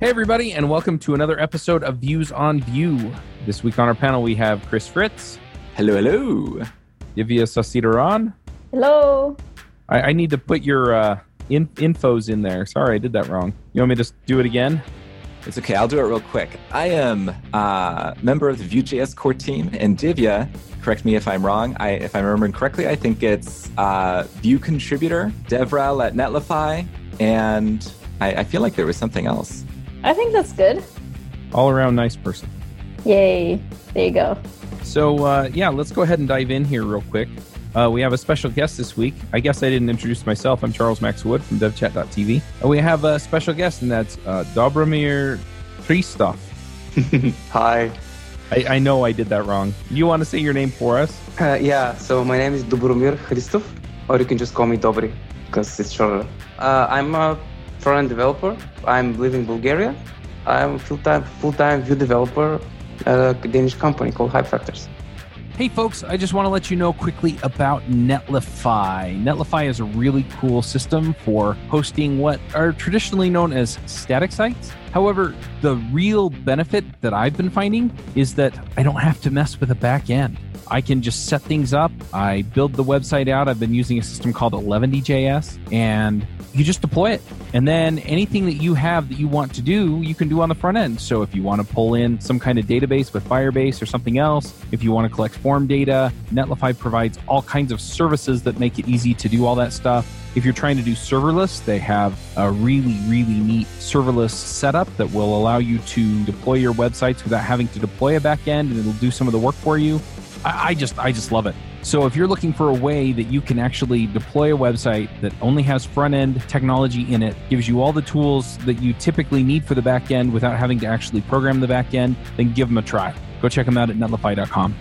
Hey, everybody, and welcome to another episode of Views on Vue. This week on our panel, we have Chris Fritz, Hello, hello. Divya Sasidharan. Hello. I, I need to put your uh, in, infos in there. Sorry, I did that wrong. You want me to just do it again? It's okay. I'll do it real quick. I am a member of the Vue.js core team, and Divya, correct me if I'm wrong. I, if I'm remembering correctly, I think it's uh, Vue contributor, DevRel at Netlify, and I, I feel like there was something else. I think that's good. All around nice person. Yay. There you go. So, uh, yeah, let's go ahead and dive in here real quick. Uh, we have a special guest this week. I guess I didn't introduce myself. I'm Charles Max Wood from devchat.tv. And we have a special guest, and that's uh, Dobromir Hristov. Hi. I, I know I did that wrong. You want to say your name for us? Uh, yeah, so my name is Dobromir Hristov, or you can just call me Dobry because it's shorter. Uh, I'm a front-end developer. I'm living in Bulgaria. I'm a full-time full-time Vue developer at a Danish company called Hypefactors. Hey, folks, I just want to let you know quickly about Netlify. Netlify is a really cool system for hosting what are traditionally known as static sites. However, the real benefit that I've been finding is that I don't have to mess with a back end. I can just set things up. I build the website out. I've been using a system called Eleventy JS, and you just deploy it. And then anything that you have that you want to do, you can do on the front end. So if you want to pull in some kind of database with Firebase or something else, if you want to collect form data, Netlify provides all kinds of services that make it easy to do all that stuff. If you're trying to do serverless, they have a really, really neat serverless setup that will allow you to deploy your websites without having to deploy a backend and it'll do some of the work for you. I, I just I just love it. So if you're looking for a way that you can actually deploy a website that only has front end technology in it, gives you all the tools that you typically need for the back end without having to actually program the back end, then give them a try. Go check them out at netlify.com.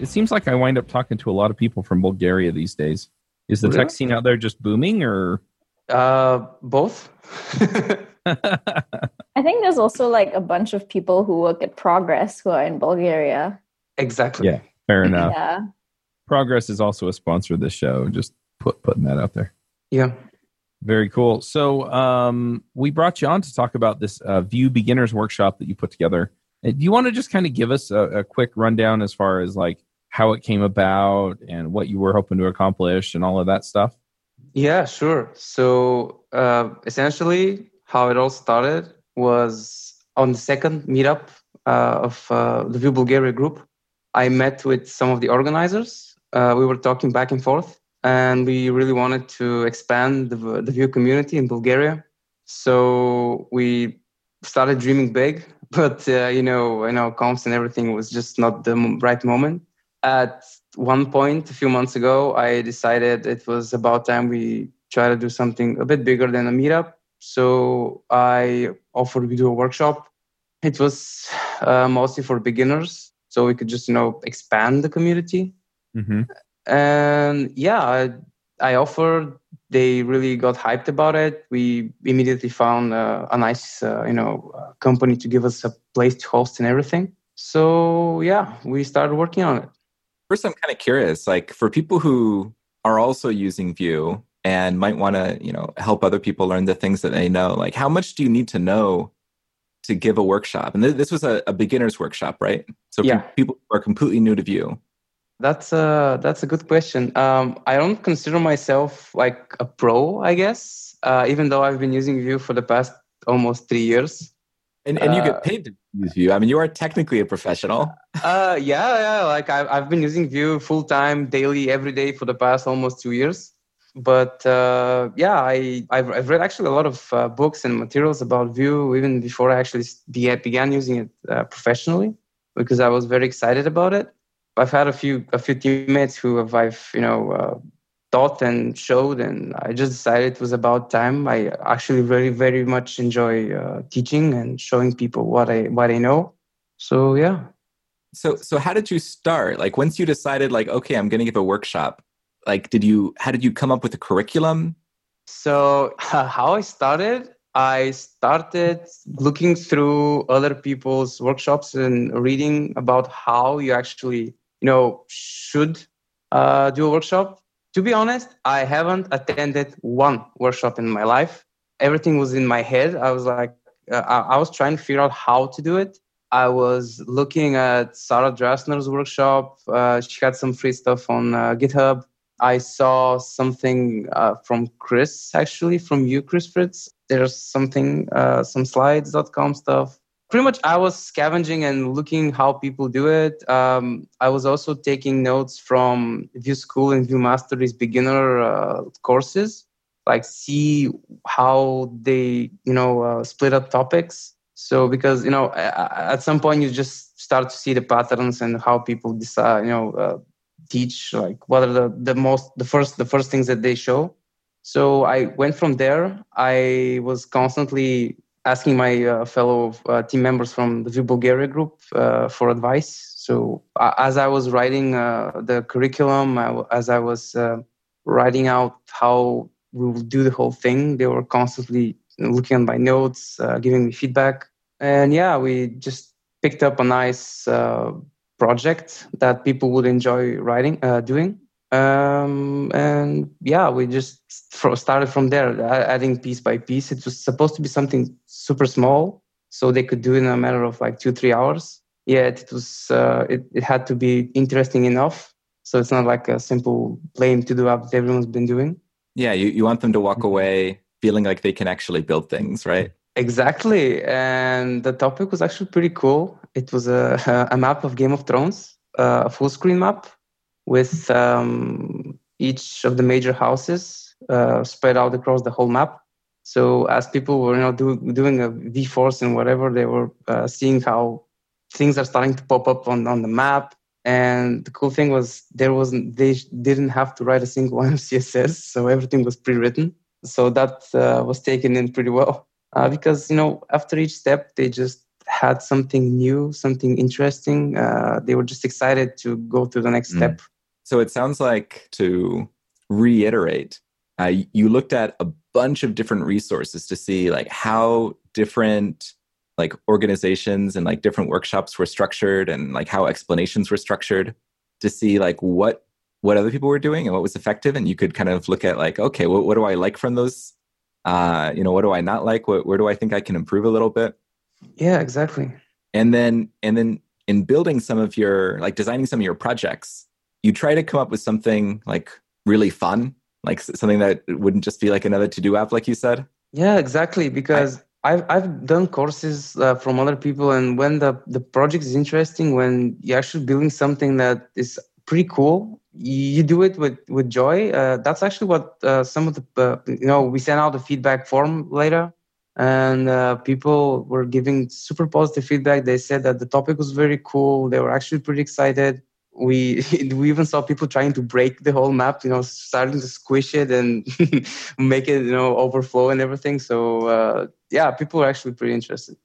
It seems like I wind up talking to a lot of people from Bulgaria these days. Is the Really? tech scene out there just booming or Uh, both. I think there's also like a bunch of people who work at Progress who are in Bulgaria. Exactly. Yeah. fair enough? Yeah. Progress is also a sponsor of this show. Just put putting that out there. Yeah. Very cool. So um, we brought you on to talk about this uh, Vue Beginners Workshop that you put together. Uh, Do you want to just kind of give us a, a quick rundown as far as like how it came about and what you were hoping to accomplish and all of that stuff? Yeah, sure. So uh, essentially, how it all started was on the second meetup uh, of uh, the Vue Bulgaria group. I met with some of the organizers. Uh, we were talking back and forth, and we really wanted to expand the, the Vue community in Bulgaria. So we started dreaming big, but uh, you know, you know, comps and everything was just not the right moment. At one point, a few months ago, I decided it was about time we try to do something a bit bigger than a meetup. So I offered we do a workshop. It was uh, mostly for beginners, so we could just you know expand the community. Mm-hmm. And yeah, I, I offered. They really got hyped about it. We immediately found uh, a nice, uh, you know, uh, company to give us a place to host and everything. So yeah, we started working on it. First, I'm kind of curious, like for people who are also using Vue and might want to, you know, help other people learn the things that they know, like how much do you need to know to give a workshop? And th- this was a, a beginner's workshop, right? So Yeah. pe- people are completely new to Vue. That's a that's a good question. Um, I don't consider myself like a pro, I guess, uh, even though I've been using Vue for the past almost three years. And, and you Uh, get paid to use Vue. I mean, you are technically a professional. Uh, yeah, yeah. Like I've I've been using Vue full time, daily, every day for the past almost two years. But uh, yeah, I I've, I've read actually a lot of uh, books and materials about Vue even before I actually be- began using it uh, professionally because I was very excited about it. I've had a few a few teammates who have I've you know uh, taught and showed, and I just decided it was about time. I actually very very much enjoy uh, teaching and showing people what I what I know. So yeah. So, so how did you start? Like, once you decided, like, okay, I'm to give a workshop. Like, did you? How did you come up with a curriculum? So how I started, I started looking through other people's workshops and reading about how you actually, you know, should uh, do a workshop. To be honest, I haven't attended one workshop in my life. Everything was in my head. I was like, uh, I, I was trying to figure out how to do it. I was looking at Sarah Drasner's workshop. Uh, she had some free stuff on uh, GitHub. I saw something uh, from Chris, actually, from you, Chris Fritz. There's something, uh, some slides.com stuff. Pretty much, I was scavenging and looking how people do it. Um, I was also taking notes from Vue School and Vue Mastery's beginner uh, courses, like see how they, you know, uh, split up topics. So because you know, at some point you just start to see the patterns and how people decide, you know, uh, teach like what are the the most the first the first things that they show so i went from there i was constantly asking my uh, fellow uh, team members from the Vue Bulgaria group uh, for advice. So uh, as I was writing uh, the curriculum, as I was uh, writing out how we will do the whole thing, they were constantly looking at my notes, giving me feedback. And yeah, we just picked up a nice project that people would enjoy writing, uh, doing. Um, and yeah, we just started from there, adding piece by piece. It was supposed to be something super small, so they could do it in a matter of like two, three hours. Yet it was, uh, it, it had to be interesting enough. So it's not like a simple plain to do app that everyone's been doing. Yeah, you, you want them to walk mm-hmm. away feeling like they can actually build things, right? Exactly. And the topic was actually pretty cool. It was a, a map of Game of Thrones, a full screen map with um, each of the major houses uh, spread out across the whole map. So as people were you know, do, doing a v-fors and whatever, they were uh, seeing how things are starting to pop up on, on the map. And the cool thing was there wasn't they didn't have to write a single line of CSS, so everything was pre-written. So that uh, was taken in pretty well uh, because you know after each step they just had something new, something interesting. Uh, they were just excited to go to the next mm. step. So it sounds like to reiterate, uh, you looked at a bunch of different resources to see like how different like organizations and like different workshops were structured and like how explanations were structured to see like what what other people were doing and what was effective and you could kind of look at like okay what, what do i like from those uh, you know what do i not like what, where do i think i can improve a little bit yeah exactly. And then and then in building some of your like designing some of your projects you try to come up with something like really fun like something that wouldn't just be like another to-do app like you said? Yeah exactly because I, have I've done courses uh, from other people, and when the, the project is interesting, when you're actually building something that is pretty cool, you do it with with joy. Uh, that's actually what uh, some of the uh, you know we sent out the feedback form later, and uh, people were giving super positive feedback. They said that the topic was very cool. They were actually pretty excited. We we even saw people trying to break the whole map. You know, starting to squish it and make it you know overflow and everything. So uh, yeah, people were actually pretty interested.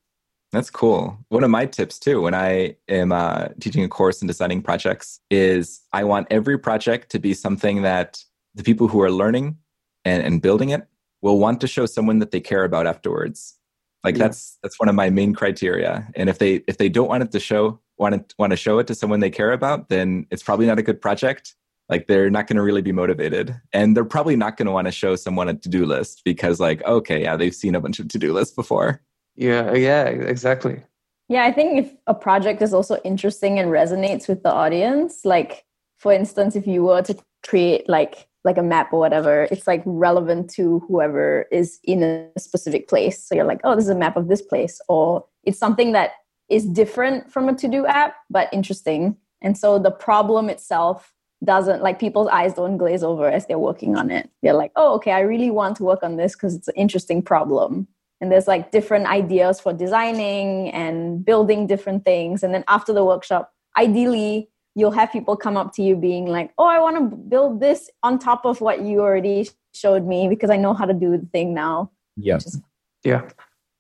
That's cool. One of my tips too, when I am uh, teaching a course and designing projects, is I want every project to be something that the people who are learning and, and building it will want to show someone that they care about afterwards. Like yeah. that's that's one of my main criteria. And if they if they don't want it to show want to want to show it to someone they care about, then it's probably not a good project. Like they're not going to really be motivated, and they're probably not going to want to show someone a to do list because like okay, yeah, they've seen a bunch of to do lists before. Yeah, yeah, exactly. Yeah, I think if a project is also interesting and resonates with the audience, like for instance, if you were to create like like a map or whatever, it's like relevant to whoever is in a specific place. So you're like, oh, this is a map of this place, or it's something that is different from a to-do app, but interesting. And so the problem itself doesn't like people's eyes don't glaze over as they're working on it. They're like, oh, okay, I really want to work on this because it's an interesting problem and there's like different ideas for designing and building different things and then after the workshop ideally you'll have people come up to you being like oh i want to build this on top of what you already showed me because i know how to do the thing now. Yeah. Is- yeah.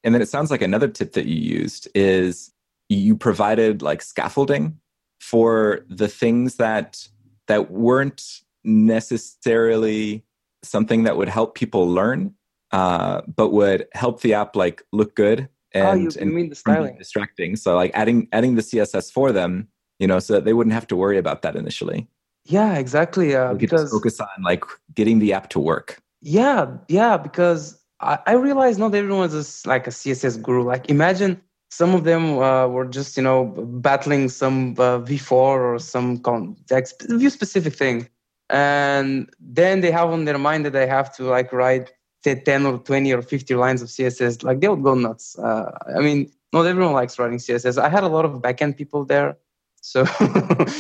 And then it sounds like another tip that you used is you provided like scaffolding for the things that that weren't necessarily something that would help people learn uh, but would help the app like look good and, oh, you, and mean the styling. distracting. So like adding adding the CSS for them, you know, so that they wouldn't have to worry about that initially. Yeah, exactly. Uh, because focus on like getting the app to work. Yeah, yeah, because I, I realized not everyone is like a CSS guru. Like imagine some of them uh, were just you know battling some uh, v-for or some con- Vue specific thing and then they have on their mind that they have to like write 10 or 20 or 50 lines of css like they would go nuts uh, i mean not everyone likes writing css i had a lot of backend people there so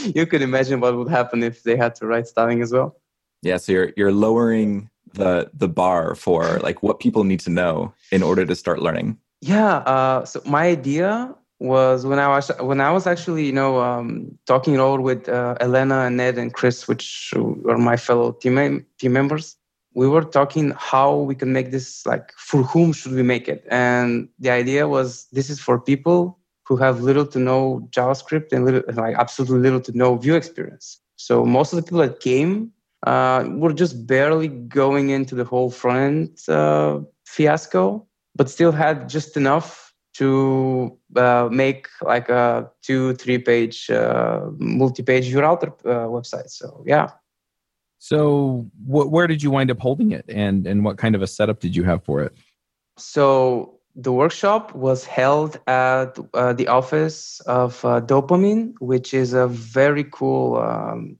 you could imagine what would happen if they had to write styling as well yeah so you're you're lowering the the bar for like what people need to know in order to start learning yeah. Uh, so my idea was when I was when I was actually you know um, talking it over with uh, Elena and Ned and Chris, which are my fellow team team members. We were talking how we can make this like for whom should we make it, and the idea was this is for people who have little to no JavaScript and little like absolutely little to no Vue experience. So most of the people that came uh, were just barely going into the whole front end uh, fiasco but still had just enough to uh, make like a two, three page uh, multi page router uh, website. So, yeah. So, wh- where did you wind up holding it and, and what kind of a setup did you have for it? So, the workshop was held at uh, the office of uh, Dopamine, which is a very cool um,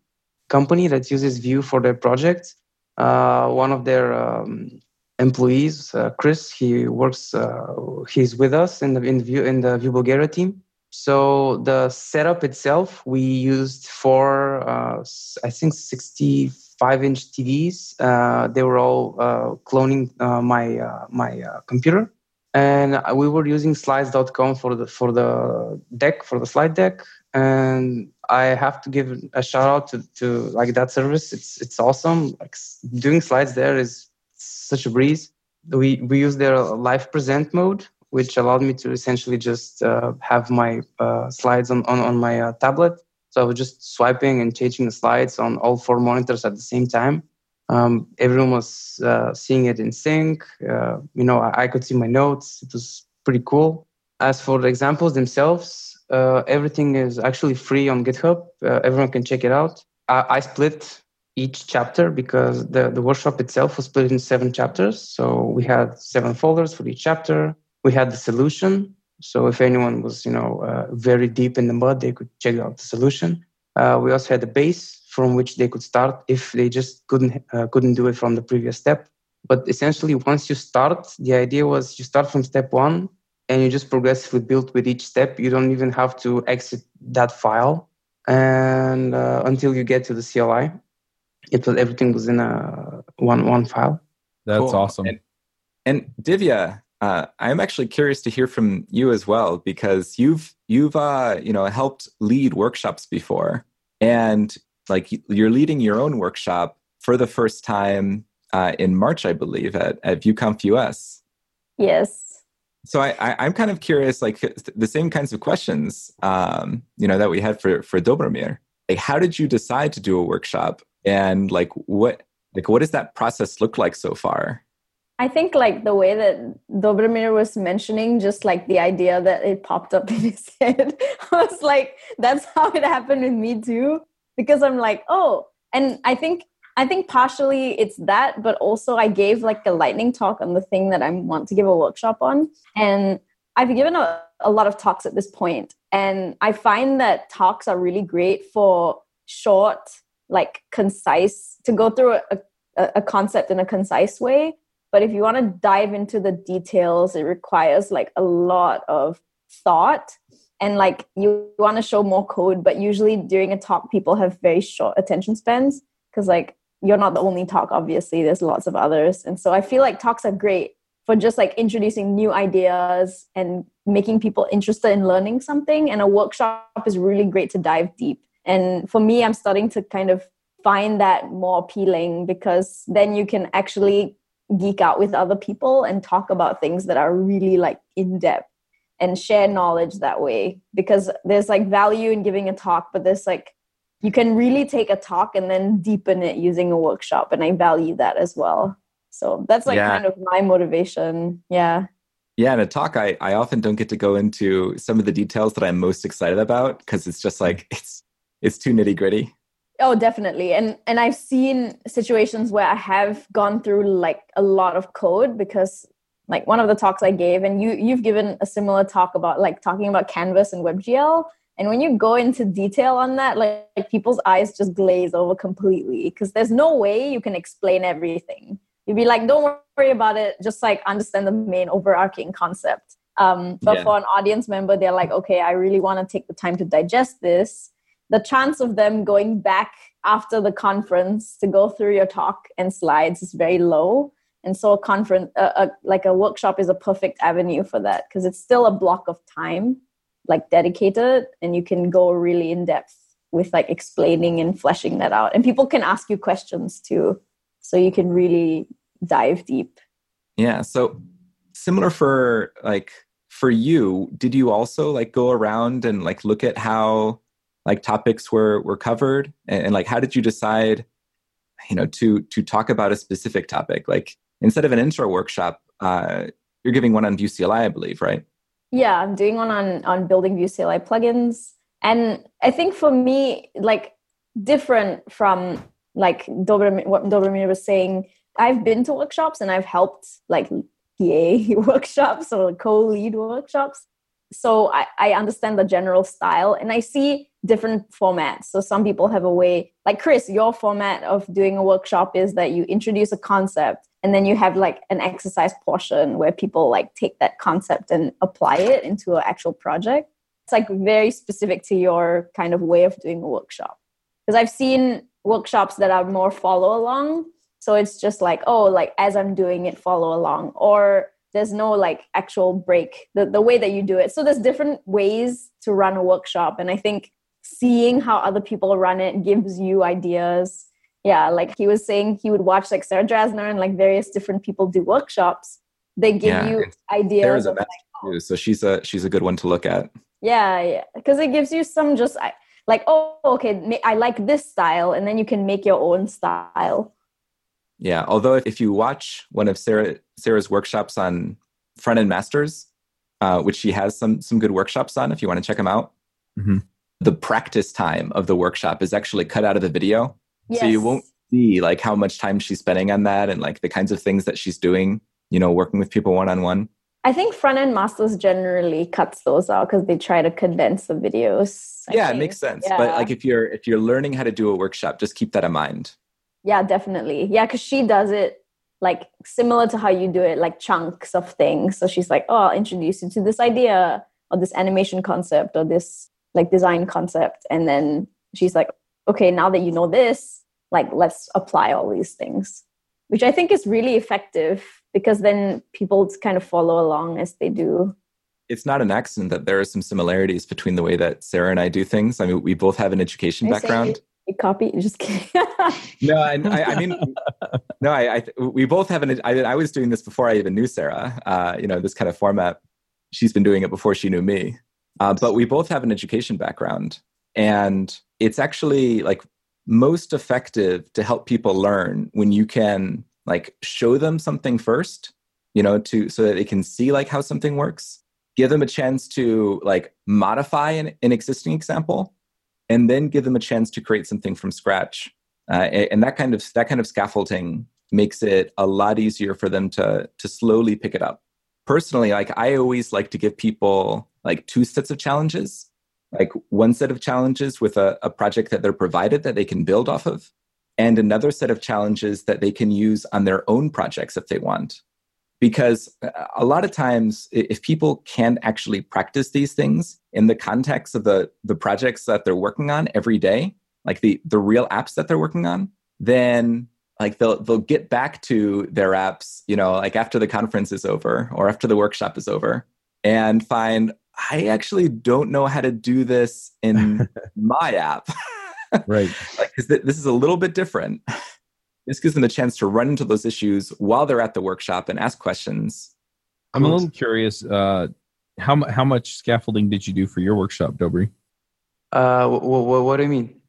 company that uses Vue for their projects. Uh, one of their um, employees. Uh, Chris, he works, uh, he's with us in the in the Vue in the Vue Bulgaria team. So the setup itself, we used four, uh, I think, 65 inch TVs. They were all cloning my my computer, and we were using Slides.com for the for the deck for the slide deck. And I have to give a shout out to, to like that service. It's it's awesome. Like doing slides there is such a breeze. We we use their live present mode, which allowed me to essentially just uh, have my uh, slides on on, on my uh, tablet. So I was just swiping and changing the slides on all four monitors at the same time. Um, everyone was uh, seeing it in sync. Uh, you know, I, I, could see my notes. It was pretty cool. As for the examples themselves, uh, everything is actually free on GitHub. everyone can check it out. I, I split each chapter because the, the workshop itself was split in seven chapters. So we had seven folders for each chapter. We had the solution. So if anyone was, you know, uh, very deep in the mud, they could check out the solution. Uh, we also had the base from which they could start if they just couldn't uh, couldn't do it from the previous step. But essentially, once you start, the idea was you start from step one and you just progressively build with each step. You don't even have to exit that file and uh, until you get to the CLI it was everything was in a one one file. That's cool. awesome. And, and Divya, uh, I'm actually curious to hear from you as well because you've you've uh, you know helped lead workshops before, and like you're leading your own workshop for the first time uh, in March, I believe, at at VueConf US. Yes. So I, I am kind of curious, like the same kinds of questions, um, you know, that we had for for Dobromir. Like, how did you decide to do a workshop and like what like what does that process look like so far i think like the way that dobromir was mentioning just like the idea that it popped up in his head i was like that's how it happened with me too because i'm like oh and i think i think partially it's that but also i gave like a lightning talk on the thing that i want to give a workshop on. And i've given a, a lot of talks at this point and i find that talks are really great for short like concise to go through a, a, a concept in a concise way. But if you want to dive into the details it requires like a lot of thought and like you want to show more code but usually during a talk people have very short attention spans because like you're not the only talk obviously. There's lots of others. And so i feel like talks are great for just like introducing new ideas and making people interested in learning something. And a workshop is really great to dive deep. And for me, I'm starting to kind of find that more appealing because then you can actually geek out with other people and talk about things that are really like in depth and share knowledge that way because there's like value in giving a talk but there's like you can really take a talk and then deepen it using a workshop and i value that as well so that's like yeah. kind of my motivation yeah yeah in a talk I, I often don't get to go into some of the details that i'm most excited about because it's just like it's it's too nitty gritty. Oh, definitely. And and I've seen situations where I have gone through like a lot of code because like one of the talks I gave and you you've given a similar talk about like talking about Canvas and WebGL and when you go into detail on that like, like people's eyes just glaze over completely because there's no way you can explain everything. You'd be like don't worry about it just like understand the main overarching concept. Um, but yeah. for an audience member they're like okay I really want to take the time to digest this the chance of them going back after the conference to go through your talk and slides is very low and so a conference a, like a workshop is a perfect avenue for that because it's still a block of time like dedicated and you can go really in depth with like explaining and fleshing that out. And people can ask you questions too so you can really dive deep. Yeah so similar for like for you did you also like go around and like look at how like topics were were covered? And, and, like how did you decide you know to to talk about a specific topic? Like instead of an intro workshop uh, you're giving one on Vue CLI i believe right? Yeah i'm doing one on on building Vue CLI plugins. And i think for me like different from like Dobromir, what Dobromir was saying i've been to workshops and i've helped like PA workshops or co-lead workshops. So I, I understand the general style and i see different formats. So some people have a way like chris your format of doing a workshop is that you introduce a concept and then you have like an exercise portion where people like take that concept and apply it into an actual project. It's like very specific to your kind of way of doing a workshop. Because i've seen workshops that are more follow along. So it's just like oh like as i'm doing it follow along. Or there's no like actual break the, the way that you do it. So there's different ways to run a workshop. And i think seeing how other people run it gives you ideas yeah like he was saying he would watch like sarah drasner and like various different people do workshops. They give yeah, you ideas of, like, too, so she's a she's a good one to look at. Yeah yeah because it gives you some just like oh okay i like this style and then you can make your own style. Yeah, although if you watch one of Sarah Sarah's workshops on front end masters, uh, which she has some some good workshops on, if you want to check them out, mm-hmm. the practice time of the workshop is actually cut out of the video, yes. so you won't see like how much time she's spending on that and like the kinds of things that she's doing. You know, working with people one on one. I think front end masters generally cuts those out because they try to condense the videos. I yeah, think. it makes sense. Yeah. But like if you're if you're learning how to do a workshop, just keep that in mind yeah definitely yeah because she does it like similar to how you do it like chunks of things so she's like oh i'll introduce you to this idea or this animation concept or this like design concept and then she's like okay now that you know this like let's apply all these things which i think is really effective because then people kind of follow along as they do it's not an accident that there are some similarities between the way that sarah and i do things i mean we both have an education background copy. Just kidding. no, I, I, mean, no, I, I, we both have an. I, I was doing this before I even knew Sarah. Uh, you know, this kind of format. She's been doing it before she knew me. Uh, but we both have an education background, and it's actually like most effective to help people learn when you can like show them something first. You know, to so that they can see like how something works. Give them a chance to like modify an, an existing example and then give them a chance to create something from scratch. Uh, and that kind of that kind of scaffolding makes it a lot easier for them to to slowly pick it up. Personally, like I always like to give people like two sets of challenges, like one set of challenges with a, a project that they're provided that they can build off of, and another set of challenges that they can use on their own projects if they want. Because uh, a lot of times if people can't actually practice these things in the context of the the projects that they're working on every day like the the real apps that they're working on then like they'll they'll get back to their apps you know like after the conference is over or after the workshop is over and find i actually don't know how to do this in my app right like this is a little bit different this gives them a chance to run into those issues while they're at the workshop and ask questions. I'm a little curious. Uh, how how much scaffolding did you do for your workshop, Dobry? Uh, w- w- what do you mean?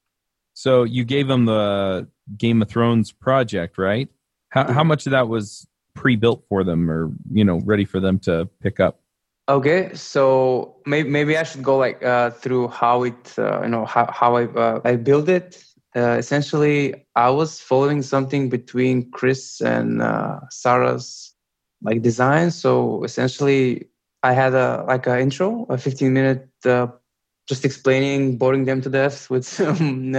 So you gave them the Game of Thrones project, right? How how much of that was pre-built for them, or you know, ready for them to pick up? Okay, so maybe maybe I should go like uh, through how it uh, you know how how I uh, I build it uh, essentially I was following something between Chris and uh, Sarah's like design. So essentially, I had a like an intro, a 15 minute uh, just explaining, boring them to death with some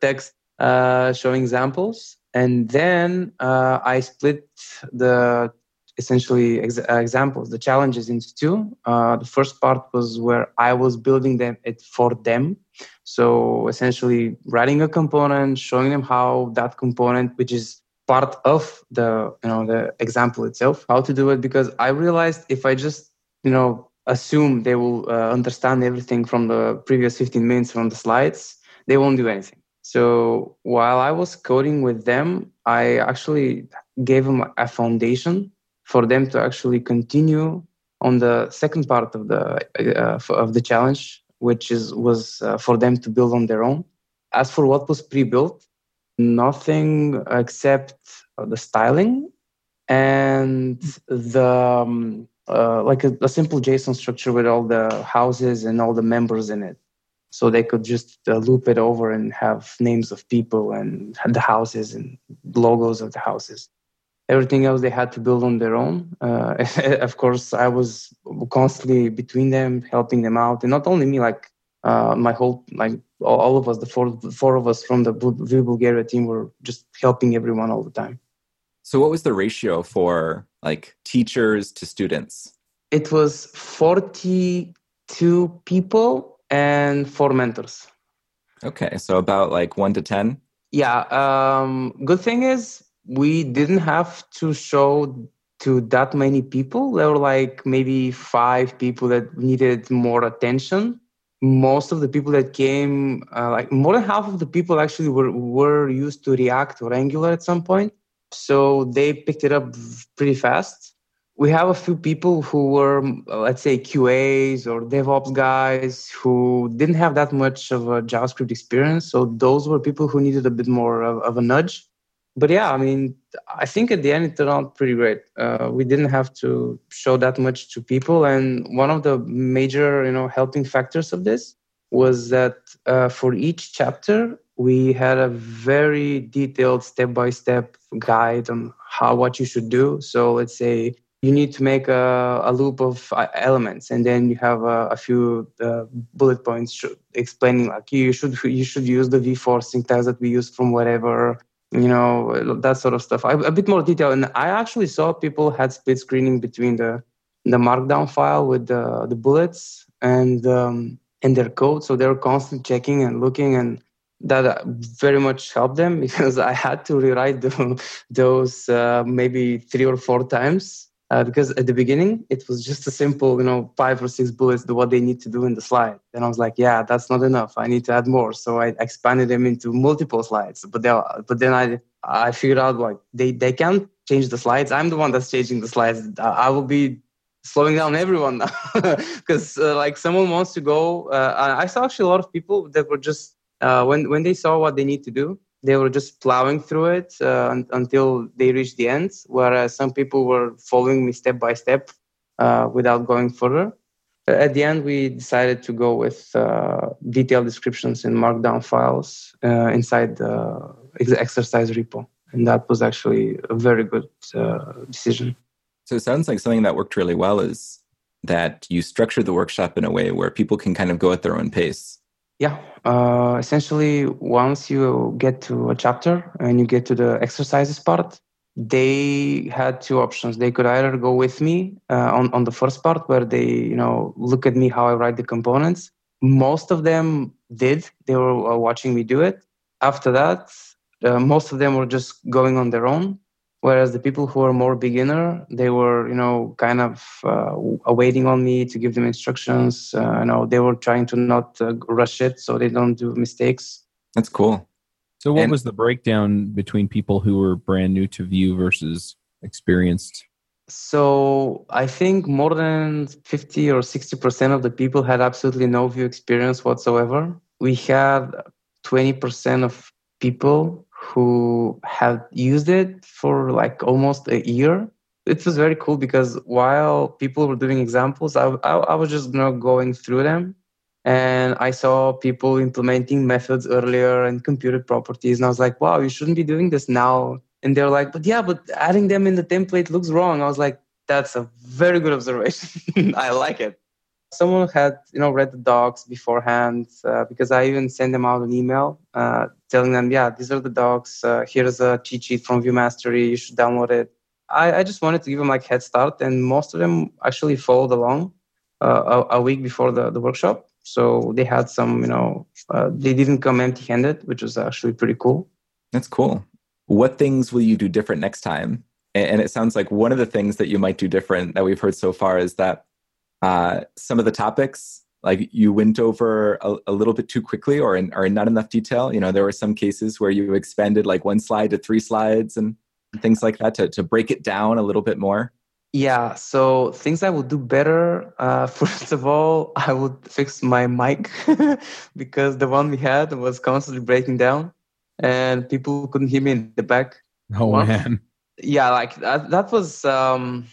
text showing examples, and then I split the essentially ex- uh, examples, the challenges into two. Uh, the first part was where I was building them it for them. So essentially writing a component, showing them how that component, which is part of the you know the example itself, how to do it. Because I realized if I just you know assume they will uh, understand everything from the previous 15 minutes from the slides, they won't do anything. So while I was coding with them, I actually gave them a foundation for them to actually continue on the second part of the uh, of the challenge, which is was uh, for them to build on their own. As for what was pre-built, nothing except the styling and the um, uh, like a, a, simple JSON structure with all the houses and all the members in it. So they could just uh, loop it over and have names of people and the houses and logos of the houses everything else they had to build on their own. Uh, of course, I was constantly between them, helping them out, and not only me, like uh, my whole, like all of us, the four, the four of us from the Vue Bulgaria team were just helping everyone all the time. So, what was the ratio for like teachers to students? It was forty-two people and four mentors. Okay, so about like one to ten. Yeah. Um, good thing is we didn't have to show to that many people. There were like maybe five people that needed more attention. Most of the people that came, uh, like more than half of the people actually were, were used to React or Angular at some point. So they picked it up pretty fast. We have a few people who were, let's say, QAs or DevOps guys who didn't have that much of a JavaScript experience. So those were people who needed a bit more of, of a nudge but yeah, I mean, I think at the end it turned out pretty great. Uh, we didn't have to show that much to people, and one of the major, you know, helping factors of this was that uh, for each chapter we had a very detailed step-by-step guide on how what you should do. So let's say you need to make a, a loop of uh, elements, and then you have a, a few uh, bullet points explaining like you should you should use the v-for syntax that we use from whatever you know that sort of stuff. A bit more detail. And i actually saw people had split screening between the the markdown file with the the bullets and um, and their code. So they were constantly checking and looking and that very much helped them because i had to rewrite the, those uh, maybe three or four times uh, because at the beginning it was just a simple you know five or six bullets what they need to do in the slide. And i was like yeah that's not enough. I need to add more. So i expanded them into multiple slides. But then but then i i figured out like they they can't change the slides. I'm the one that's changing the slides. I will be slowing down everyone now. Because uh, like someone wants to go uh, i saw actually a lot of people that were just uh, when when they saw what they need to do they were just plowing through it uh, until they reached the end, whereas some people were following me step by step uh, without going further. At the end, we decided to go with uh, detailed descriptions in Markdown files uh, inside the exercise repo. And that was actually a very good uh, decision. So it sounds like something that worked really well is that you structured the workshop in a way where people can kind of go at their own pace yeah, uh, essentially, once you get to a chapter and you get to the exercises part, they had two options. They could either go with me uh, on on the first part, where they you know look at me how I write the components. Most of them did. They were uh, watching me do it. After that, uh, most of them were just going on their own whereas the people who are more beginner they were you know kind of uh, waiting on me to give them instructions. Uh, you know they were trying to not uh, rush it so they don't do mistakes. That's cool. So what and, was the breakdown between people who were brand new to Vue versus experienced? So i think more than 50 or 60% of the people had absolutely no Vue experience whatsoever. We had 20% of people who had used it for like almost a year. It was very cool because while people were doing examples, I, I, I was just you know, going through them and I saw people implementing methods earlier and computed properties. And I was like, wow, you shouldn't be doing this now. And they're like, but yeah, but adding them in the template looks wrong. I was like, that's a very good observation. I like it. Someone had, you know, read the docs beforehand uh, because I even sent them out an email uh, telling them, yeah, these are the docs. Uh, here's a cheat sheet from Vue Mastery. You should download it. I, I, just wanted to give them like head start, and most of them actually followed along uh, a, a, week before the, the workshop. So they had some, you know, uh, they didn't come empty handed, which was actually pretty cool. That's cool. What things will you do different next time? And it sounds like one of the things that you might do different that we've heard so far is that uh, some of the topics, like you went over a, a little bit too quickly or in, or in not enough detail. You know, there were some cases where you expanded like one slide to three slides and things like that to, to break it down a little bit more. Yeah, so things I would do better. Uh, first of all, I would fix my mic because the one we had was constantly breaking down, and people couldn't hear me in the back. Oh one, man! Yeah, like that. That was um,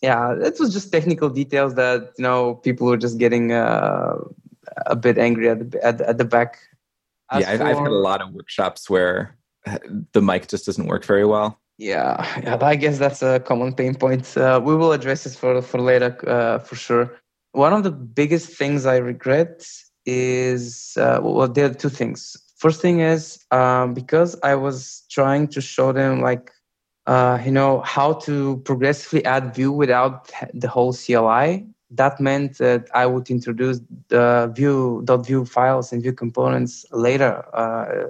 yeah, it was just technical details that you know people were just getting uh, a bit angry at the at, at the back. As yeah, I've, for, I've had a lot of workshops where the mic just doesn't work very well. Yeah, yeah, I guess that's a common pain point. Uh, we will address this for for later uh, for sure. One of the biggest things I regret is uh, well, there are two things. First thing is um, because I was trying to show them like uh, you know how to progressively add Vue without the whole CLI. That meant that I would introduce the Vue dot vue files and Vue components later, uh,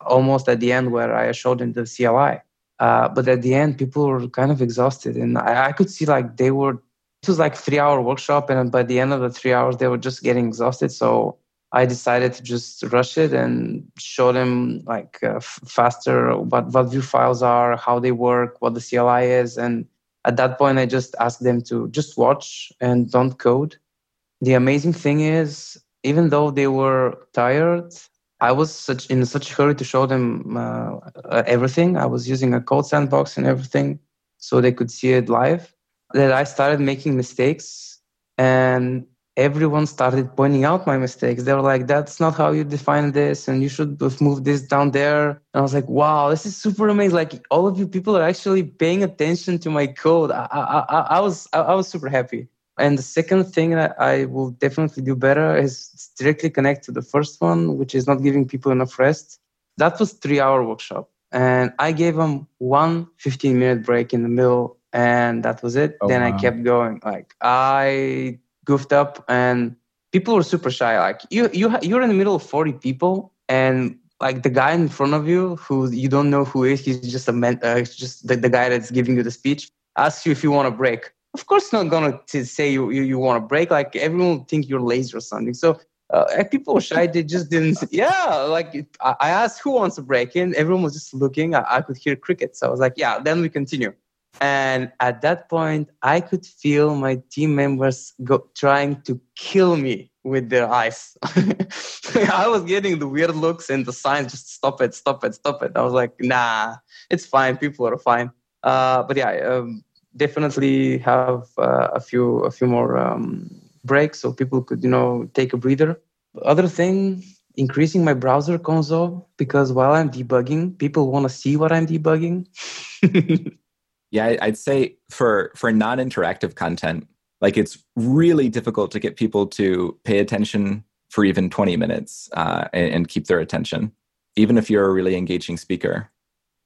almost at the end where I showed them the CLI uh, but at the end, people were kind of exhausted, and I, I could see like they were. It was like three hour workshop, and by the end of the three hours, they were just getting exhausted. So I decided to just rush it and show them like uh, faster what what Vue files are, how they work, what the CLI is, and at that point, I just asked them to just watch and don't code. The amazing thing is, even though they were tired, I was such in such a hurry to show them uh, everything. I was using a code sandbox and everything, so they could see it live. That I started making mistakes, and everyone started pointing out my mistakes. They were like, "That's not how you define this, and you should have moved this down there." And I was like, "Wow, this is super amazing! Like all of you people are actually paying attention to my code." I, I, I, I was I, I was super happy. And the second thing that I will definitely do better is directly connect to the first one, which is not giving people enough rest. That was three hour workshop. And I gave them one 15 minute break in the middle and that was it. Oh, then wow. I kept going. Like I goofed up and people were super shy. Like you, you, you're in the middle of 40 people and like the guy in front of you who you don't know who is, he's just a man, uh, just the, the guy that's giving you the speech asks you if you want a break. Of course not gonna to say you, you, you want to break like everyone will think you're lazy or something. So uh, people were shy they just didn't yeah like i asked who wants a break and everyone was just looking I, I could hear crickets. So i was like yeah then we continue and at that point i could feel my team members go, trying to kill me with their eyes i was getting the weird looks and the signs just stop it stop it stop it i was like nah it's fine people are fine uh, but yeah um, definitely have uh, a few a few more um, breaks so people could you know take a breather. Other thing, increasing my browser console because while I'm debugging, people want to see what I'm debugging. yeah, I'd say for for non-interactive content, like it's really difficult to get people to pay attention for even 20 minutes uh, and, and keep their attention, even if you're a really engaging speaker.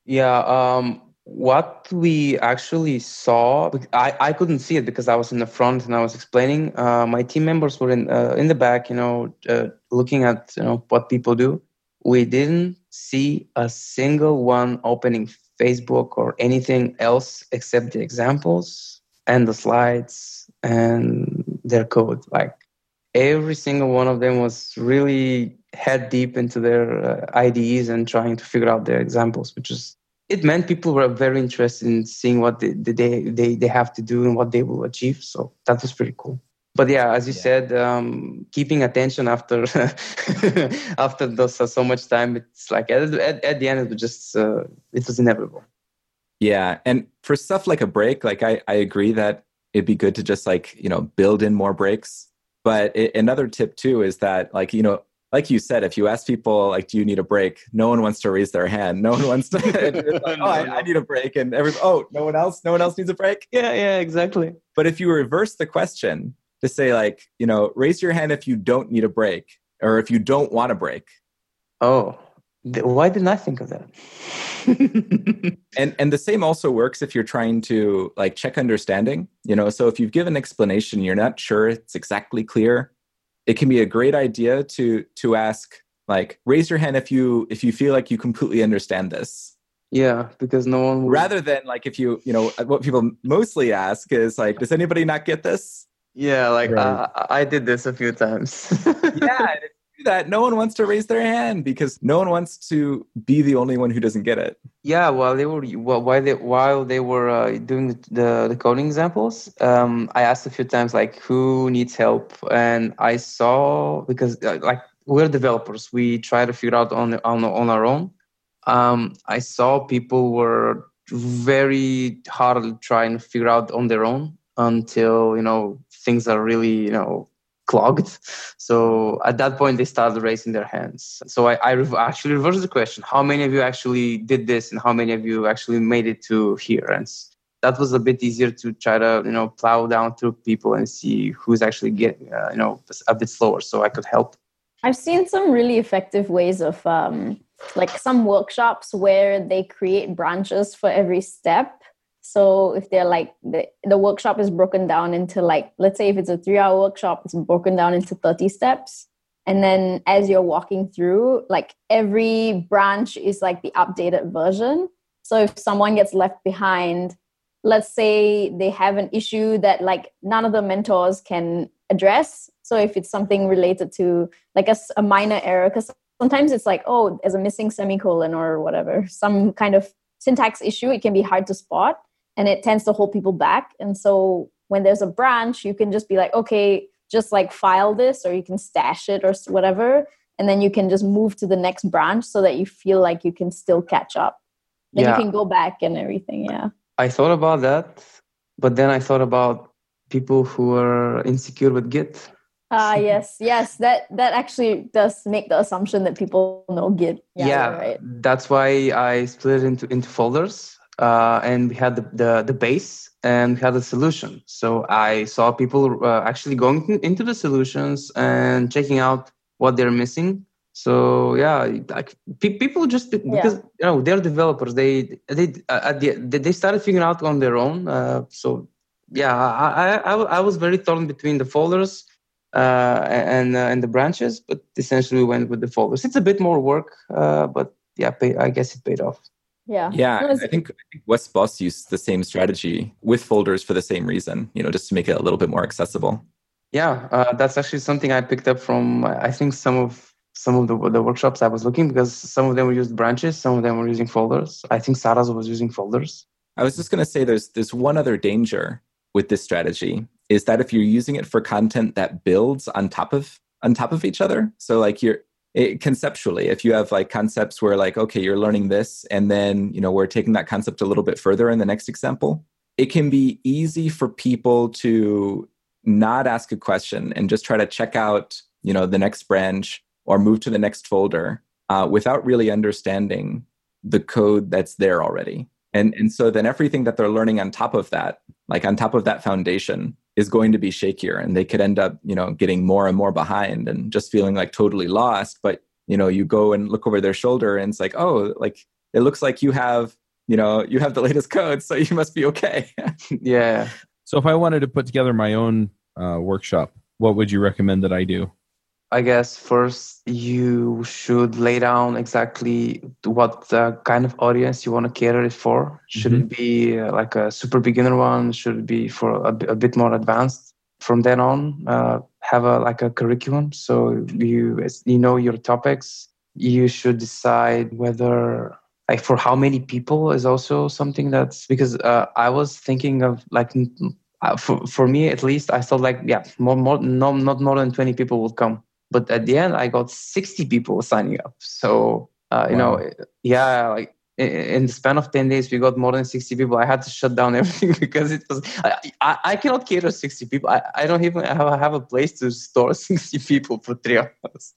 Yeah, um, what we actually saw I, I couldn't see it because i was in the front and i was explaining uh, my team members were in uh, in the back you know uh, looking at you know what people do we didn't see a single one opening facebook or anything else except the examples and the slides and their code like every single one of them was really head deep into their uh, ides and trying to figure out their examples which is it meant people were very interested in seeing what they, they, they, they have to do and what they will achieve. So that was pretty cool. But yeah, as you yeah. said, um, keeping attention after after those uh, so much time, it's like at, at, at, the end it was just uh, it was inevitable. Yeah, and for stuff like a break, like I I agree that it'd be good to just like you know build in more breaks. But it, another tip too is that like you know like you said, if you ask people like, "Do you need a break?" No one wants to raise their hand. No one wants to. like, oh, I, I, need a break, and every oh, no one else. No one else needs a break. Yeah, yeah, exactly. But if you reverse the question to say like, you know, raise your hand if you don't need a break, or if you don't want a break. Oh, why didn't I think of that? and and the same also works if you're trying to like check understanding. You know, so if you've given explanation, you're not sure it's exactly clear it can be a great idea to to ask like raise your hand if you if you feel like you completely understand this yeah because no one will... rather than like if you you know what people mostly ask is like does anybody not get this yeah like right. uh, i did this a few times. Yeah that no one wants to raise their hand because no one wants to be the only one who doesn't get it. Yeah while they were while they while they were uh, doing the, the, the coding examples um, i asked a few times like who needs help? And i saw because uh, like we're developers. We try to figure out on on, on our own. Um, i saw people were very hard trying to figure out on their own until you know things are really you know clogged. So at that point, they started raising their hands. So I, I actually reversed the question: How many of you actually did this, and how many of you actually made it to here? And that was a bit easier to try to you know plow down through people and see who's actually getting uh, you know a bit slower, so I could help. I've seen some really effective ways of um, like some workshops where they create branches for every step so if they're like the, the workshop is broken down into like, let's say if it's a three hour workshop, it's broken down into 30 steps. And then as you're walking through, like every branch is like the updated version. So if someone gets left behind, let's say they have an issue that like none of the mentors can address. So if it's something related to like a, a minor error, because sometimes it's like, oh, there's a missing semicolon or whatever, some kind of syntax issue, it can be hard to spot and it tends to hold people back. And so when there's a branch, you can just be like, okay, just like file this or you can stash it or whatever. And then you can just move to the next branch so that you feel like you can still catch up. Then yeah. you can go back and everything. Yeah. I thought about that, but then I thought about people who are insecure with Git. Ah, uh, yes, yes. That that actually does make the assumption that people know Git. Yeah, yeah right. That's why I split it into into folders uh, and we had the, the, the base and we had the solution. So I saw people uh, actually going into the solutions and checking out what they're missing. So yeah, like people just because yeah. you know they're developers, they they uh, the, they started figuring out on their own. Uh, so yeah, I, I I was very torn between the folders uh, and uh, and the branches, but essentially we went with the folders. It's a bit more work, but yeah, pay, I guess it paid off. Yeah. Yeah. Was, I think, I think Wes Bos used the same strategy with folders for the same reason, you know, just to make it a little bit more accessible. Yeah. Uh, that's actually something I picked up from, I think, some of some of the, the workshops I was looking because some of them were used branches, some of them were using folders. I think Saras was using folders. I was just going to say there's there's one other danger with this strategy is that if you're using it for content that builds on top of on top of each other, so like you're it, conceptually if you have like concepts where like okay you're learning this and then you know we're taking that concept a little bit further in the next example it can be easy for people to not ask a question and just try to check out you know the next branch or move to the next folder uh, without really understanding the code that's there already. And and so then everything that they're learning on top of that like on top of that foundation is going to be shakier and they could end up you know getting more and more behind and just feeling like totally lost. But you know you go and look over their shoulder and it's like oh like it looks like you have you know you have the latest code so you must be okay. Yeah. So if i wanted to put together my own uh, workshop what would you recommend that i do I guess first you should lay down exactly what kind of audience you want to cater it for. Should mm-hmm. it be uh, like a super beginner one? Should it be for a, a bit more advanced? From then on, uh, have a like a curriculum. So you you know your topics. You should decide whether like for how many people is also something that's because uh, I was thinking of like uh, for for me at least I thought like yeah more more no not more than twenty people would come but at the end, I got 60 people signing up. So, uh, you wow. know, yeah, like in the span of 10 days we got more than 60 people. I had to shut down everything because it was i, I, I cannot cater 60 people. I, I don't even have, have a place to store 60 people for three hours.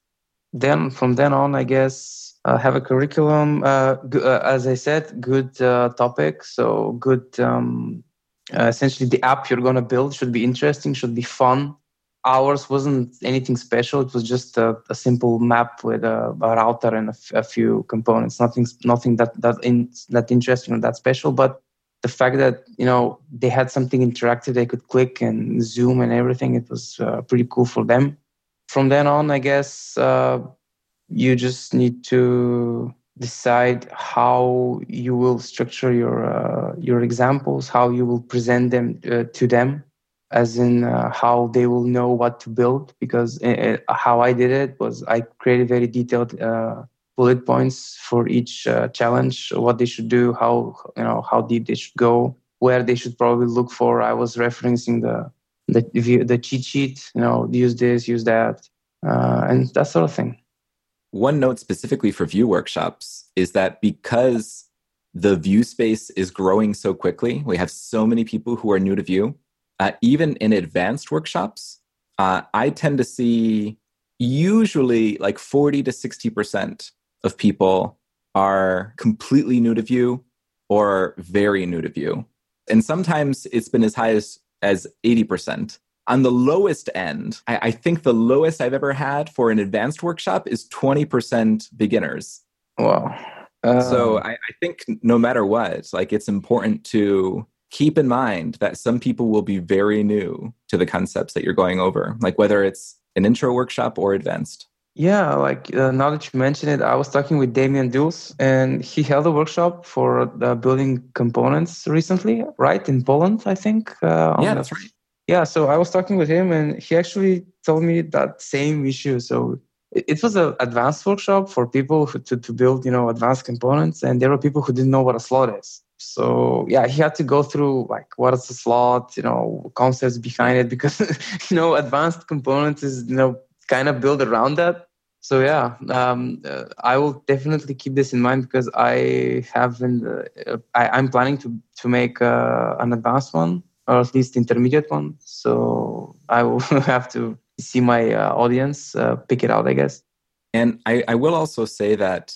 Then from then on i guess uh, have a curriculum uh, uh, as i said good uh, topic. So good um, uh, essentially the app you're going to build should be interesting should be fun ours wasn't anything special. It was just a, a simple map with a, a router and a, f- a few components. Nothing, nothing that that in, that interesting or that special. But the fact that you know they had something interactive, they could click and zoom and everything. It was uh, pretty cool for them. From then on, I guess uh, you just need to decide how you will structure your uh, your examples, how you will present them uh, to them as in uh, how they will know what to build because it, uh, uh, how i did it was i created very detailed uh, bullet points for each uh, challenge what they should do how you know how deep they should go where they should probably look for. I was referencing the the, the cheat sheet you know use this use that uh, and that sort of thing. One note specifically for Vue workshops is that because the Vue space is growing so quickly we have so many people who are new to Vue uh, even in advanced workshops, uh, I tend to see usually like 40 to 60% of people are completely new to Vue or very new to Vue. And sometimes it's been as high as, as 80%. On the lowest end, I, I think the lowest I've ever had for an advanced workshop is 20% beginners. Wow. Um, so I, I, think no matter what, like it's important to keep in mind that some people will be very new to the concepts that you're going over, like whether it's an intro workshop or advanced. Yeah, like uh, now that you mention it, I was talking with Damian Dulisz, and he held a workshop for uh, building components recently, right in Poland, I think. Uh, yeah, that's right. Yeah, so I was talking with him, and he actually told me that same issue. So it, was an advanced workshop for people who, to to build, you know, advanced components, and there were people who didn't know what a slot is so yeah he had to go through like what is the slot you know concepts behind it because you know advanced components is you know kind of built around that. So yeah um, uh, i will definitely keep this in mind because i have been uh, I, am planning to to make uh, an advanced one or at least intermediate one. So i will have to see my uh, audience uh, pick it out i guess. And I, I will also say that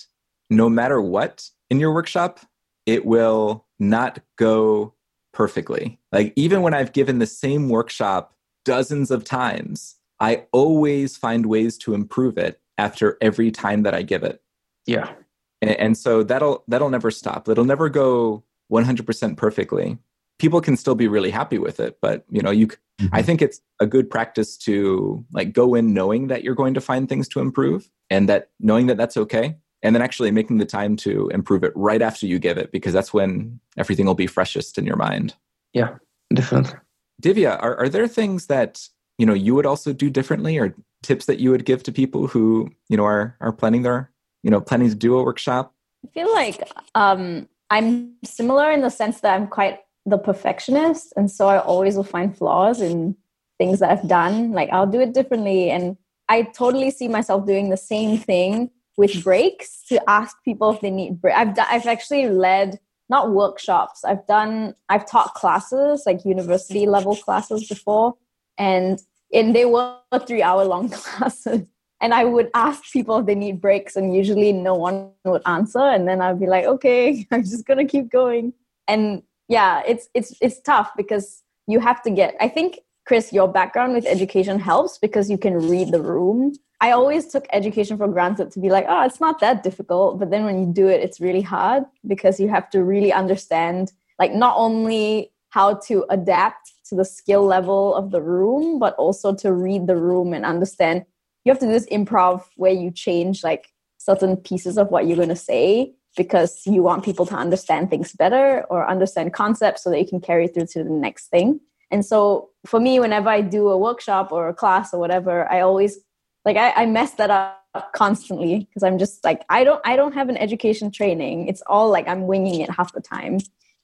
no matter what in your workshop it will not go perfectly. Like, even when I've given the same workshop dozens of times, I always find ways to improve it after every time that I give it. Yeah. And, and so that'll that'll never stop. It'll never go 100% perfectly. People can still be really happy with it, but you know, you mm-hmm. I think it's a good practice to like go in knowing that you're going to find things to improve and that knowing that that's okay and then actually making the time to improve it right after you give it because that's when everything will be freshest in your mind. Yeah definitely. Divya are, are there things that you know you would also do differently or tips that you would give to people who you know are are planning their you know planning to do a workshop? I feel like um i'm similar in the sense that i'm quite the perfectionist and so i always will find flaws in things that i've done. Like i'll do it differently and i totally see myself doing the same thing with breaks to ask people if they need break. I've done, I've actually led not workshops. I've done I've taught classes like university level classes before, and and they were three hour long classes. And I would ask people if they need breaks, and usually no one would answer. And then I'd be like, okay, I'm just gonna keep going. And yeah, it's it's it's tough because you have to get. I think Chris, your background with education helps because you can read the room I always took education for granted to be like, oh, it's not that difficult. But then when you do it, it's really hard because you have to really understand, like, not only how to adapt to the skill level of the room, but also to read the room and understand. You have to do this improv where you change like certain pieces of what you're going to say because you want people to understand things better or understand concepts so that you can carry through to the next thing. And so for me, whenever I do a workshop or a class or whatever, I always like I, I mess that up constantly because i'm just like i don't i don't have an education training. It's all like i'm winging it half the time.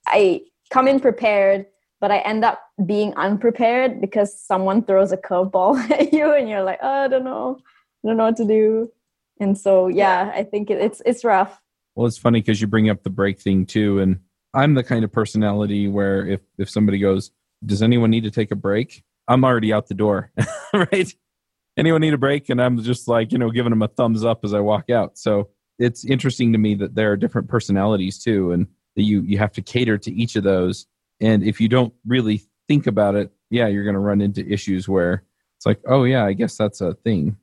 I come in prepared but i end up being unprepared because someone throws a curveball at you and you're like oh, i don't know. I don't know what to do. And so yeah i think it, it's it's rough. Well, it's funny because you bring up the break thing too, and I'm the kind of personality where if if somebody goes, "Does anyone need to take a break?" I'm already out the door, right? Anyone need a break? And I'm just like, you know, giving them a thumbs up as I walk out. So it's interesting to me that there are different personalities too, and that you you have to cater to each of those. And if you don't really think about it, yeah, you're going to run into issues where it's like, oh yeah, I guess that's a thing.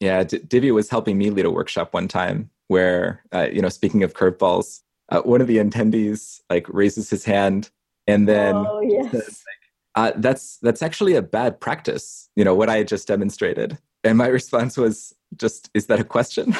Yeah, D- Divya was helping me lead a workshop one time where, uh, you know, speaking of curveballs, uh, one of the attendees like raises his hand and then oh, yes. says, uh, "That's that's actually a bad practice." You know what I just demonstrated, and my response was just, "Is that a question?"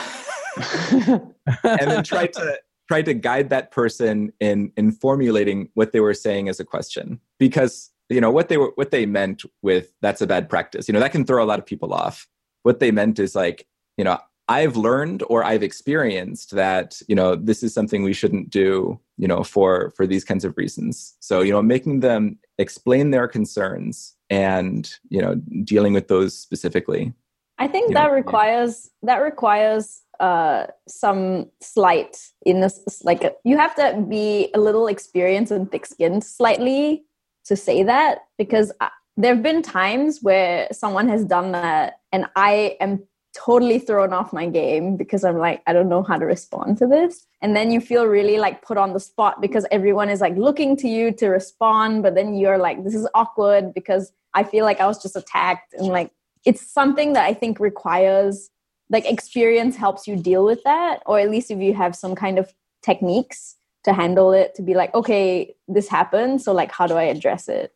and then tried to tried to guide that person in in formulating what they were saying as a question because you know what they were what they meant with that's a bad practice you know that can throw a lot of people off what they meant is like you know i've learned or i've experienced that you know this is something we shouldn't do you know for for these kinds of reasons so you know making them explain their concerns and you know dealing with those specifically i think that know, requires yeah. that requires uh, some slight in this like a, you have to be a little experienced and thick skinned slightly to say that because I, there have been times where someone has done that and i am totally thrown off my game because i'm like i don't know how to respond to this. And then you feel really like put on the spot because everyone is like looking to you to respond but then you're like this is awkward because i feel like i was just attacked. And like it's something that i think requires like experience helps you deal with that or at least if you have some kind of techniques to handle it to be like okay this happened so like how do i address it?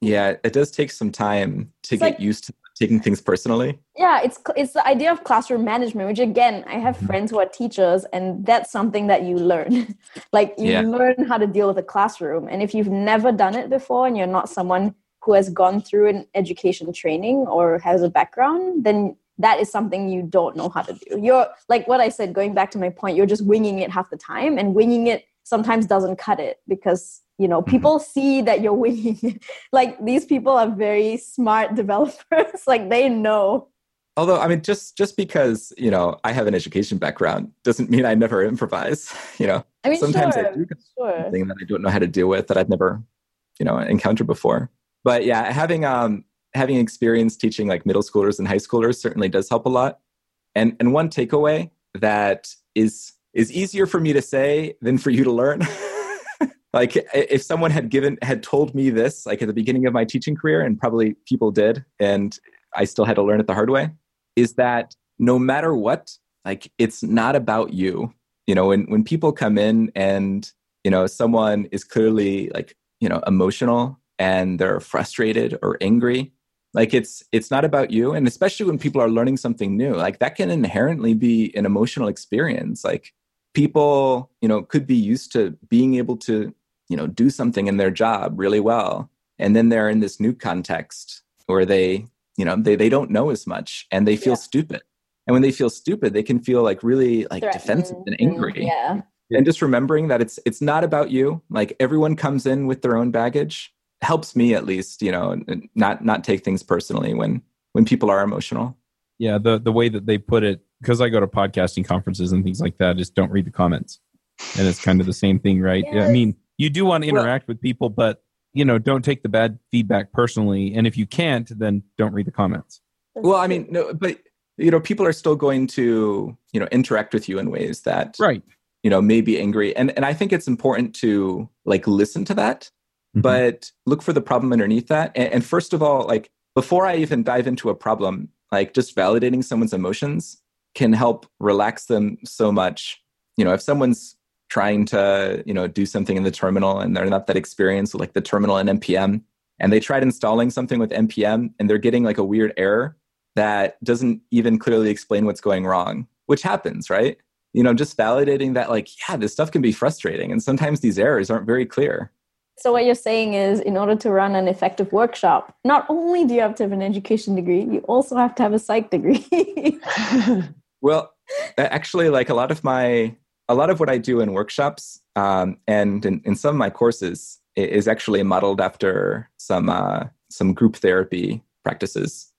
Yeah it does take some time to it's get like, used to taking things personally yeah it's it's the idea of classroom management which again i have mm-hmm. friends who are teachers and that's something that you learn like you yeah. learn how to deal with a classroom and if you've never done it before and you're not someone who has gone through an education training or has a background then that is something you don't know how to do. You're like what I said, going back to my point, you're just winging it half the time, and winging it sometimes doesn't cut it because you know mm-hmm. people mm-hmm. see that you're winging it. like these people are very smart developers, like they know. Although I mean, just just because you know I have an education background doesn't mean I never improvise. You know, I mean, sometimes sure, I do sure. something that I don't know how to deal with that I've never, you know, encountered before. But yeah, having um having experience teaching like middle schoolers and high schoolers certainly does help a lot. And and one takeaway that is is easier for me to say than for you to learn. Like if someone had given had told me this like at the beginning of my teaching career and probably people did and I still had to learn it the hard way is that no matter what like it's not about you. You know, when when people come in and you know someone is clearly like you know emotional and they're frustrated or angry like it's it's not about you and especially when people are learning something new like that can inherently be an emotional experience like people you know could be used to being able to you know do something in their job really well and then they're in this new context where they you know they, they don't know as much and they feel yeah. stupid and when they feel stupid they can feel like really like defensive and angry yeah and just remembering that it's it's not about you like everyone comes in with their own baggage helps me at least, you know, not not take things personally when when people are emotional. Yeah, the the way that they put it, because I go to podcasting conferences and things like that, is don't read the comments, and it's kind of the same thing, right? Yes. I mean, you do want to interact well, with people, but you know, don't take the bad feedback personally, and if you can't, then don't read the comments. Well, I mean, no, but you know, people are still going to you know interact with you in ways that right you know may be angry and and i think it's important to like listen to that mm-hmm. but look for the problem underneath that. And, and first of all, like before I even dive into a problem, like just validating someone's emotions can help relax them so much. You know, if someone's trying to, you know, do something in the terminal and they're not that experienced with like the terminal and npm, and they tried installing something with npm and they're getting like a weird error that doesn't even clearly explain what's going wrong, which happens, right? You know, just validating that, like, yeah, this stuff can be frustrating. And sometimes these errors aren't very clear. So what you're saying is in order to run an effective workshop, not only do you have to have an education degree, you also have to have a psych degree. well, actually like a lot of my a lot of what I do in workshops um, and in, in, some of my courses is actually modeled after some uh, some group therapy practices.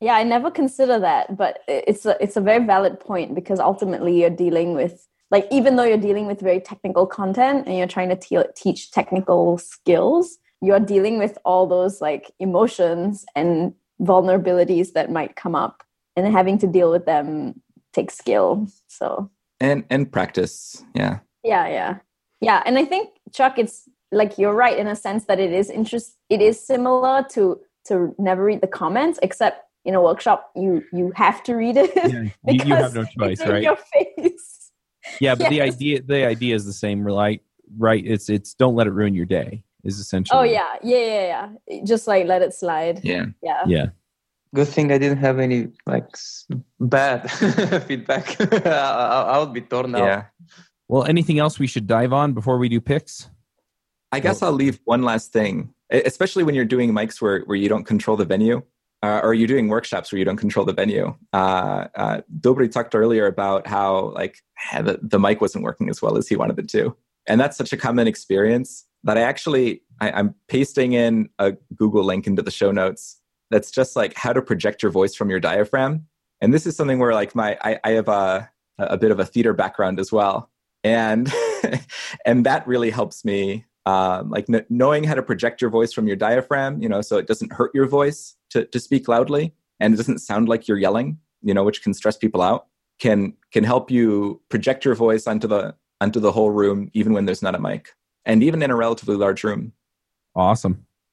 Yeah, I never consider that, but it's a it's a very valid point because ultimately you're dealing with like even though you're dealing with very technical content and you're trying to te- teach technical skills you're dealing with all those like emotions and vulnerabilities that might come up and having to deal with them takes skill so and and practice yeah yeah yeah yeah and i think chuck it's like you're right in a sense that it is interest it is similar to to never read the comments except in a workshop you you have to read it Yeah, you, you have no choice, it's in right? your face Yeah, but the idea the idea is the same, right? Right. It's it's don't let it ruin your day. Is essentially. oh yeah yeah yeah yeah just like let it slide yeah yeah Yeah. Good thing I didn't have any like bad feedback. I, I I would be torn out. yeah Well, anything else we should dive on before we do picks? I guess I'll leave one last thing, especially when you're doing mics where, where you don't control the venue, uh, or you're doing workshops where you don't control the venue. Uh, uh, Dobry talked earlier about how like the, the mic wasn't working as well as he wanted it to, and that's such a common experience that I actually I, I'm pasting in a Google link into the show notes. That's just like how to project your voice from your diaphragm, and this is something where like my I, I have a a bit of a theater background as well, and and that really helps me um, like kn- knowing how to project your voice from your diaphragm, you know, so it doesn't hurt your voice to, to speak loudly and it doesn't sound like you're yelling, you know, which can stress people out, can can help you project your voice onto the onto the whole room, even when there's not a mic, and even in a relatively large room. Awesome.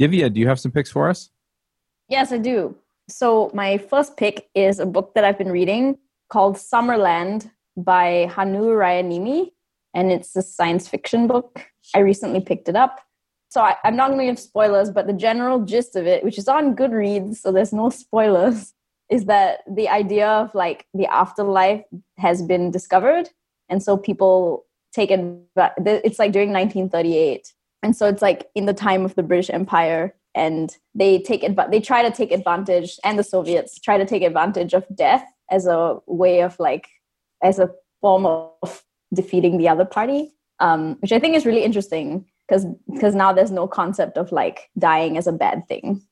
Divya, do you have some picks for us? Yes, I do. So my first pick is a book that I've been reading called Summerland by Hannu Rajaniemi, and it's a science fiction book. I recently picked it up. So I, I'm not going to give spoilers, but the general gist of it, which is on Goodreads, so there's no spoilers, is that the idea of like the afterlife has been discovered, and so people take it. It's like during 1938, and so it's like in the time of the British Empire, and they take but they try to take advantage, and the Soviets try to take advantage of death as a way of like as a form of defeating the other party, um, which I think is really interesting because because now there's no concept of like dying as a bad thing,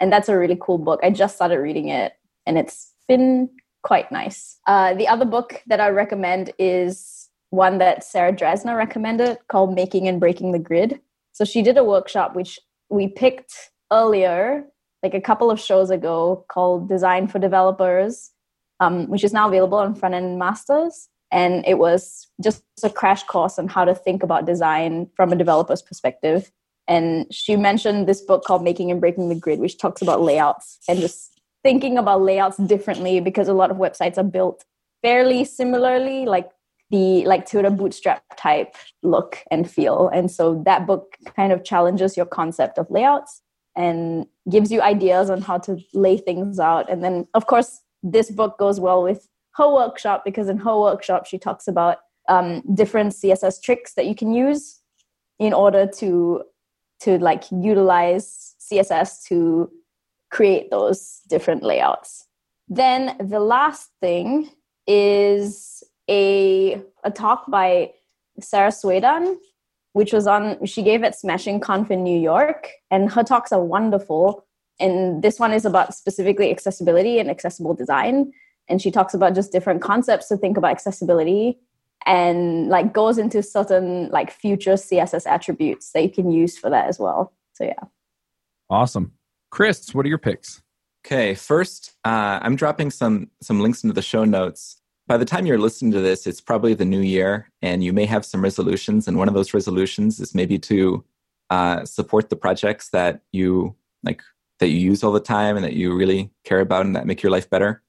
and that's a really cool book. I just started reading it, and it's been quite nice. Uh, the other book that I recommend is one that Sarah Drasner recommended called Making and Breaking the Grid. So she did a workshop which we picked earlier, like a couple of shows ago, called Design for Developers, um, which is now available on Front End Masters. And it was just a crash course on how to think about design from a developer's perspective. And she mentioned this book called Making and Breaking the Grid, which talks about layouts and just thinking about layouts differently because a lot of websites are built fairly similarly, like the like to the bootstrap type look and feel. And so that book kind of challenges your concept of layouts and gives you ideas on how to lay things out. And then of course this book goes well with her workshop because in her workshop she talks about um, different css tricks that you can use in order to to like utilize css to create those different layouts then the last thing is a a talk by Sara Soueidan which was on she gave at smashing conf in new york and her talks are wonderful. And this one is about specifically accessibility and accessible design. And she talks about just different concepts to think about accessibility and like goes into certain like future css attributes that you can use for that as well. So yeah. Awesome. Chris, what are your picks? Okay, first, uh, I'm dropping some some links into the show notes by the time you're listening to this, it's probably the new year, and you may have some resolutions. And one of those resolutions is maybe to uh, support the projects that you like that you use all the time and that you really care about and that make your life better.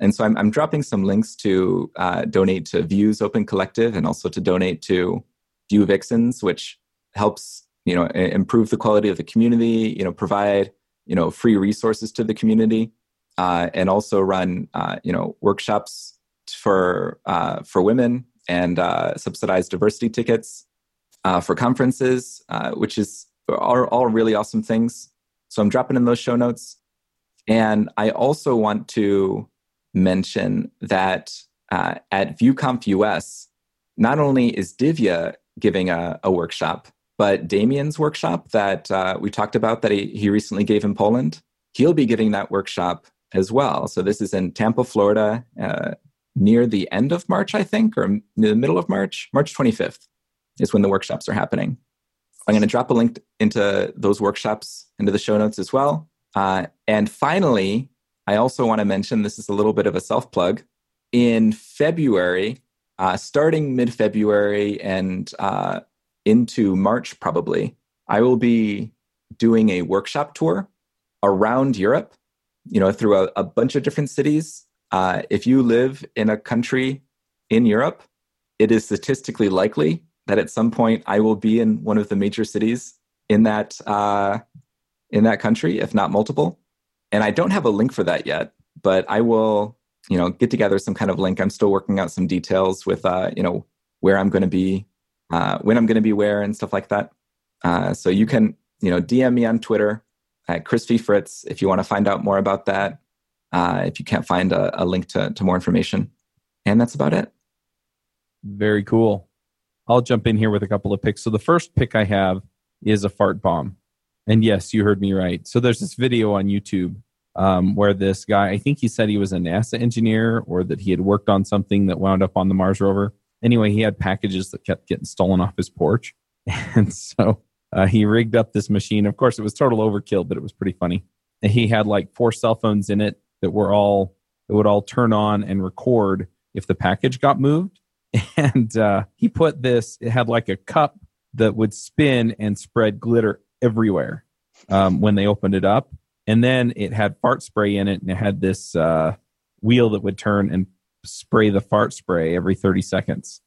And so I'm, I'm dropping some links to uh, donate to Vue's Open Collective and also to donate to Vue Vixens, which helps you know improve the quality of the community. You know, provide you know free resources to the community, uh, and also run uh, you know workshops for uh, for women and uh, subsidized diversity tickets uh, for conferences, uh, which is are all really awesome things. So I'm dropping in those show notes, and I also want to mention that uh, at VueConf US, not only is Divya giving a, a workshop, but Damien's workshop that uh, we talked about that he, he recently gave in Poland, he'll be giving that workshop as well. So this is in Tampa, Florida, uh, near the end of March, I think, or near the middle of March. March 25th is when the workshops are happening. I'm going to drop a link into those workshops into the show notes as well. Uh, and finally, I also want to mention this is a little bit of a self plug. In February, uh, starting mid February and uh, into March, probably, I will be doing a workshop tour around Europe, you know, through a, a bunch of different cities uh, if you live in a country in Europe, it is statistically likely that at some point I will be in one of the major cities in that uh, in that country, if not multiple. And I don't have a link for that yet, but I will, you know, get together some kind of link. I'm still working out some details with, uh, you know, where I'm going to be, uh, when I'm going to be where, and stuff like that. Uh, so you can, you know, DM me on Twitter at Chris V. Fritz if you want to find out more about that uh, if you can't find a, a link to, to more information. And that's about it. Very cool. I'll jump in here with a couple of picks. So the first pick I have is a fart bomb. And yes, you heard me right. So there's this video on YouTube um, where this guy, I think he said he was a NASA engineer or that he had worked on something that wound up on the Mars rover. Anyway, he had packages that kept getting stolen off his porch. And so uh, he rigged up this machine. Of course, it was total overkill, but it was pretty funny. And he had like four cell phones in it that were all that would all turn on and record if the package got moved. And uh, he put this. It had like a cup that would spin and spread glitter everywhere um, when they opened it up. And then it had fart spray in it, and it had this uh, wheel that would turn and spray the fart spray every 30 seconds.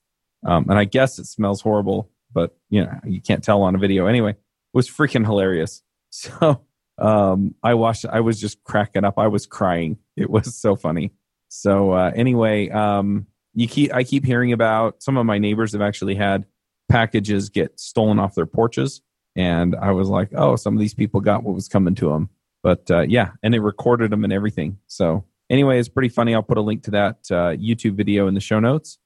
Um, and I guess it smells horrible, but you know you can't tell on a video anyway. It was freaking hilarious. So um, I watched. I was just cracking up. I was crying. It was so funny. So uh, anyway, um, you keep. I keep hearing about some of my neighbors have actually had packages get stolen off their porches, and I was like, oh, some of these people got what was coming to them. But uh, yeah, and it recorded them and everything. So anyway, it's pretty funny. I'll put a link to that uh, YouTube video in the show notes.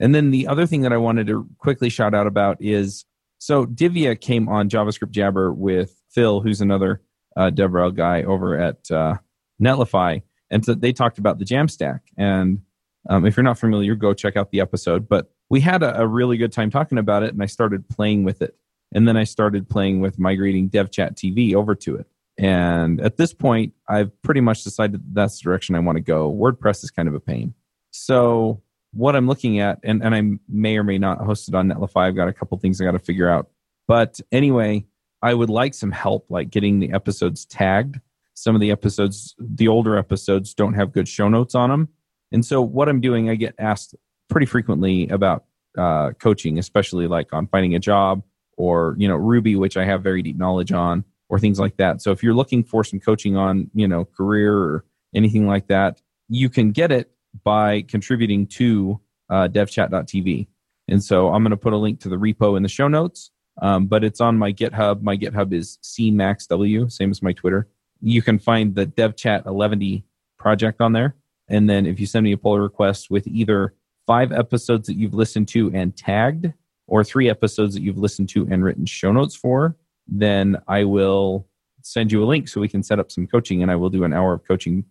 And then the other thing that I wanted to quickly shout out about is so Divya came on JavaScript Jabber with Phil, who's another uh, DevRel guy over at uh, Netlify, and so they talked about the Jamstack. And um, if you're not familiar, go check out the episode. But we had a, a, really good time talking about it, and I started playing with it. And then I started playing with migrating DevChat TV over to it. And at this point, I've pretty much decided that that's the direction I want to go. WordPress is kind of a pain. So what I'm looking at, and, and I may or may not host it on Netlify. I've got a couple things I got to figure out. But anyway, I would like some help, like getting the episodes tagged. Some of the episodes, the older episodes, don't have good show notes on them. And so, what I'm doing, I get asked pretty frequently about uh, coaching, especially like on finding a job or you know Ruby, which I have very deep knowledge on, or things like that. So, if you're looking for some coaching on you know career or anything like that, you can get it by contributing to uh, devchat.tv. And so, I'm going to put a link to the repo in the show notes. Um, but it's on my GitHub. My GitHub is cmaxw, same as my Twitter. You can find the DevChat 11 project on there. And then if you send me a pull request with either five episodes that you've listened to and tagged, or three episodes that you've listened to and written show notes for, then I will send you a link so we can set up some coaching and I will do an hour of coaching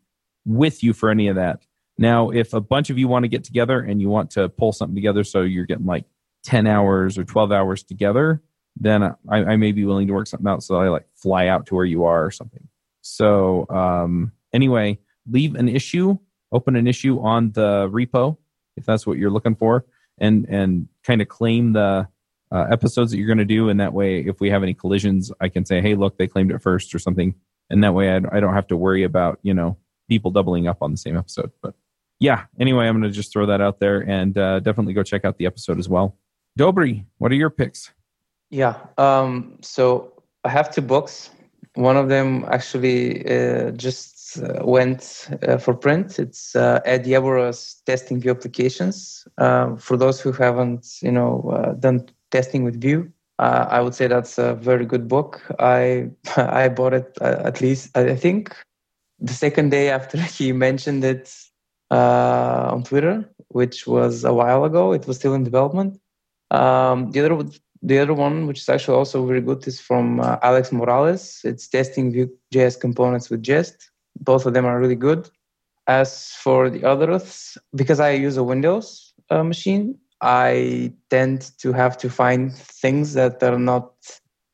with you for any of that. Now, if a bunch of you want to get together and you want to pull something together so you're getting like 10 hours or 12 hours together, then I, I, may be willing to work something out. So I like fly out to where you are or something. So um, anyway, leave an issue, open an issue on the repo, if that's what you're looking for, and and kind of claim the uh, episodes that you're going to do. And that way, if we have any collisions, I can say, hey, look, they claimed it first or something. And that way, I, I don't have to worry about you know people doubling up on the same episode. But yeah, anyway, I'm going to just throw that out there and uh, definitely go check out the episode as well. Dobry, what are your picks? Yeah. Um, so I have two books. One of them actually uh, just uh, went uh, for print. It's uh, Edd Yerburgh's Testing Vue Applications. Um, for those who haven't, you know, uh, done testing with Vue, uh, I would say that's a very good book. I I bought it at least I think the second day after he mentioned it on Twitter, which was a while ago. It was still in development. Um, the other the other one, which is actually also very good, is from uh, Alex Morales. It's testing Vue.js components with Jest. Both of them are really good. As for the others, because I use a Windows uh, machine, I tend to have to find things that are not,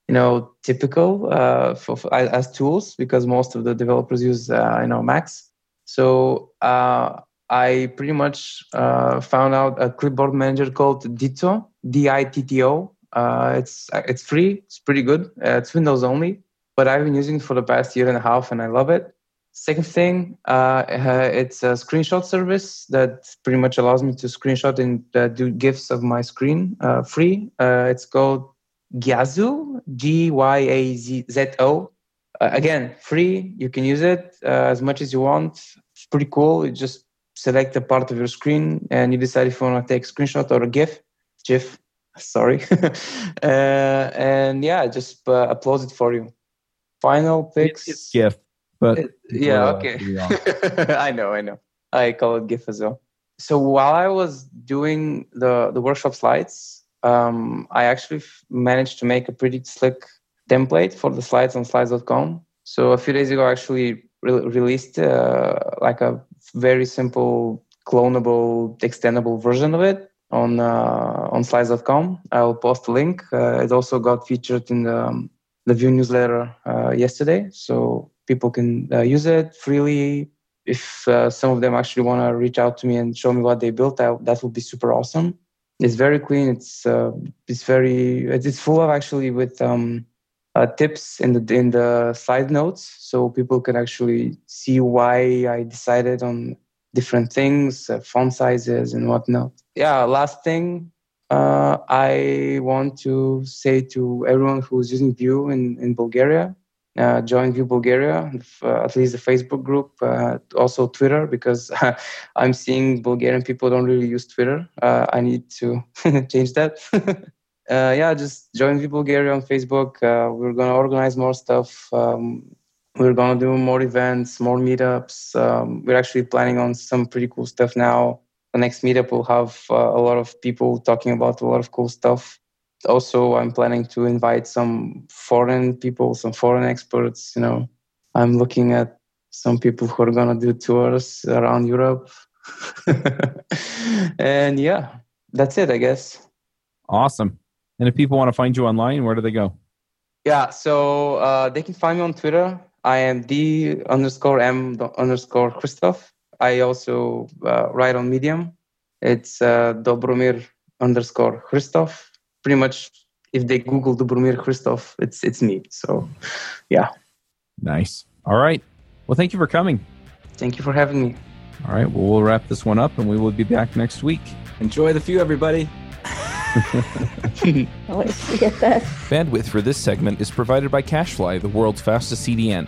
you know, typical uh, for, for, as tools because most of the developers use, uh, you know, Macs. So uh, I pretty much uh, found out a clipboard manager called Ditto, D-I-T-T-O, uh, it's it's free. It's pretty good. Uh, it's Windows only, but I've been using it for the past year and a half, and I love it. Second thing, uh, uh it's a screenshot service that pretty much allows me to screenshot and uh, do GIFs of my screen uh, free. it's called Gyazo, G Y A Z O. again, free. You can use it as much as you want. It's pretty cool. You just select a part of your screen and you decide if you want to take a screenshot or a GIF. GIF sorry. Uh, and yeah just uh, upload it for you. Final picks? It's gif but it, yeah uh, okay. i know i know. I call it gif as well. So while i was doing the the workshop slides um, i actually f- managed to make a pretty slick template for the slides on slides.com so a few days ago i actually re- released uh, like a very simple clonable extendable version of it on uh, on slides.com. I'll post a link. Uh, it also got featured in the, um, the Vue newsletter uh, yesterday, so people can use it freely. If some of them actually want to reach out to me and show me what they built, I, that would be super awesome. It's very clean. It's it's very it's full of actually with um, uh, tips in the in the slide notes, so people can actually see why I decided on different things, uh, font sizes and whatnot. Yeah, last thing uh, I want to say to everyone who's using Vue in, in Bulgaria, uh, join Vue Bulgaria, uh, at least the Facebook group, uh, also Twitter, because I'm seeing Bulgarian people don't really use Twitter. Uh, I need to change that. yeah, just join Vue Bulgaria on Facebook. we're going to organize more stuff. Um, we're going to do more events, more meetups. Um, we're actually planning on some pretty cool stuff now. The next meetup will have uh, a lot of people talking about a lot of cool stuff. Also, I'm planning to invite some foreign people, some foreign experts. You know, I'm looking at some people who are going to do tours around Europe. and yeah, that's it, I guess. Awesome. And if people want to find you online, where do they go? Yeah, so uh, they can find me on Twitter I am D underscore M underscore Hristov. I also uh, write on Medium. It's uh, Dobromir underscore Hristov. Pretty much, if they Google Dobromir Hristov, it's it's me. So, yeah. Nice. All right. Well, thank you for coming. Thank you for having me. All right. Well, we'll wrap this one up, and we will be back next week. Enjoy the Vue, everybody. Always forget that. Bandwidth for this segment is provided by CacheFly, the world's fastest CDN.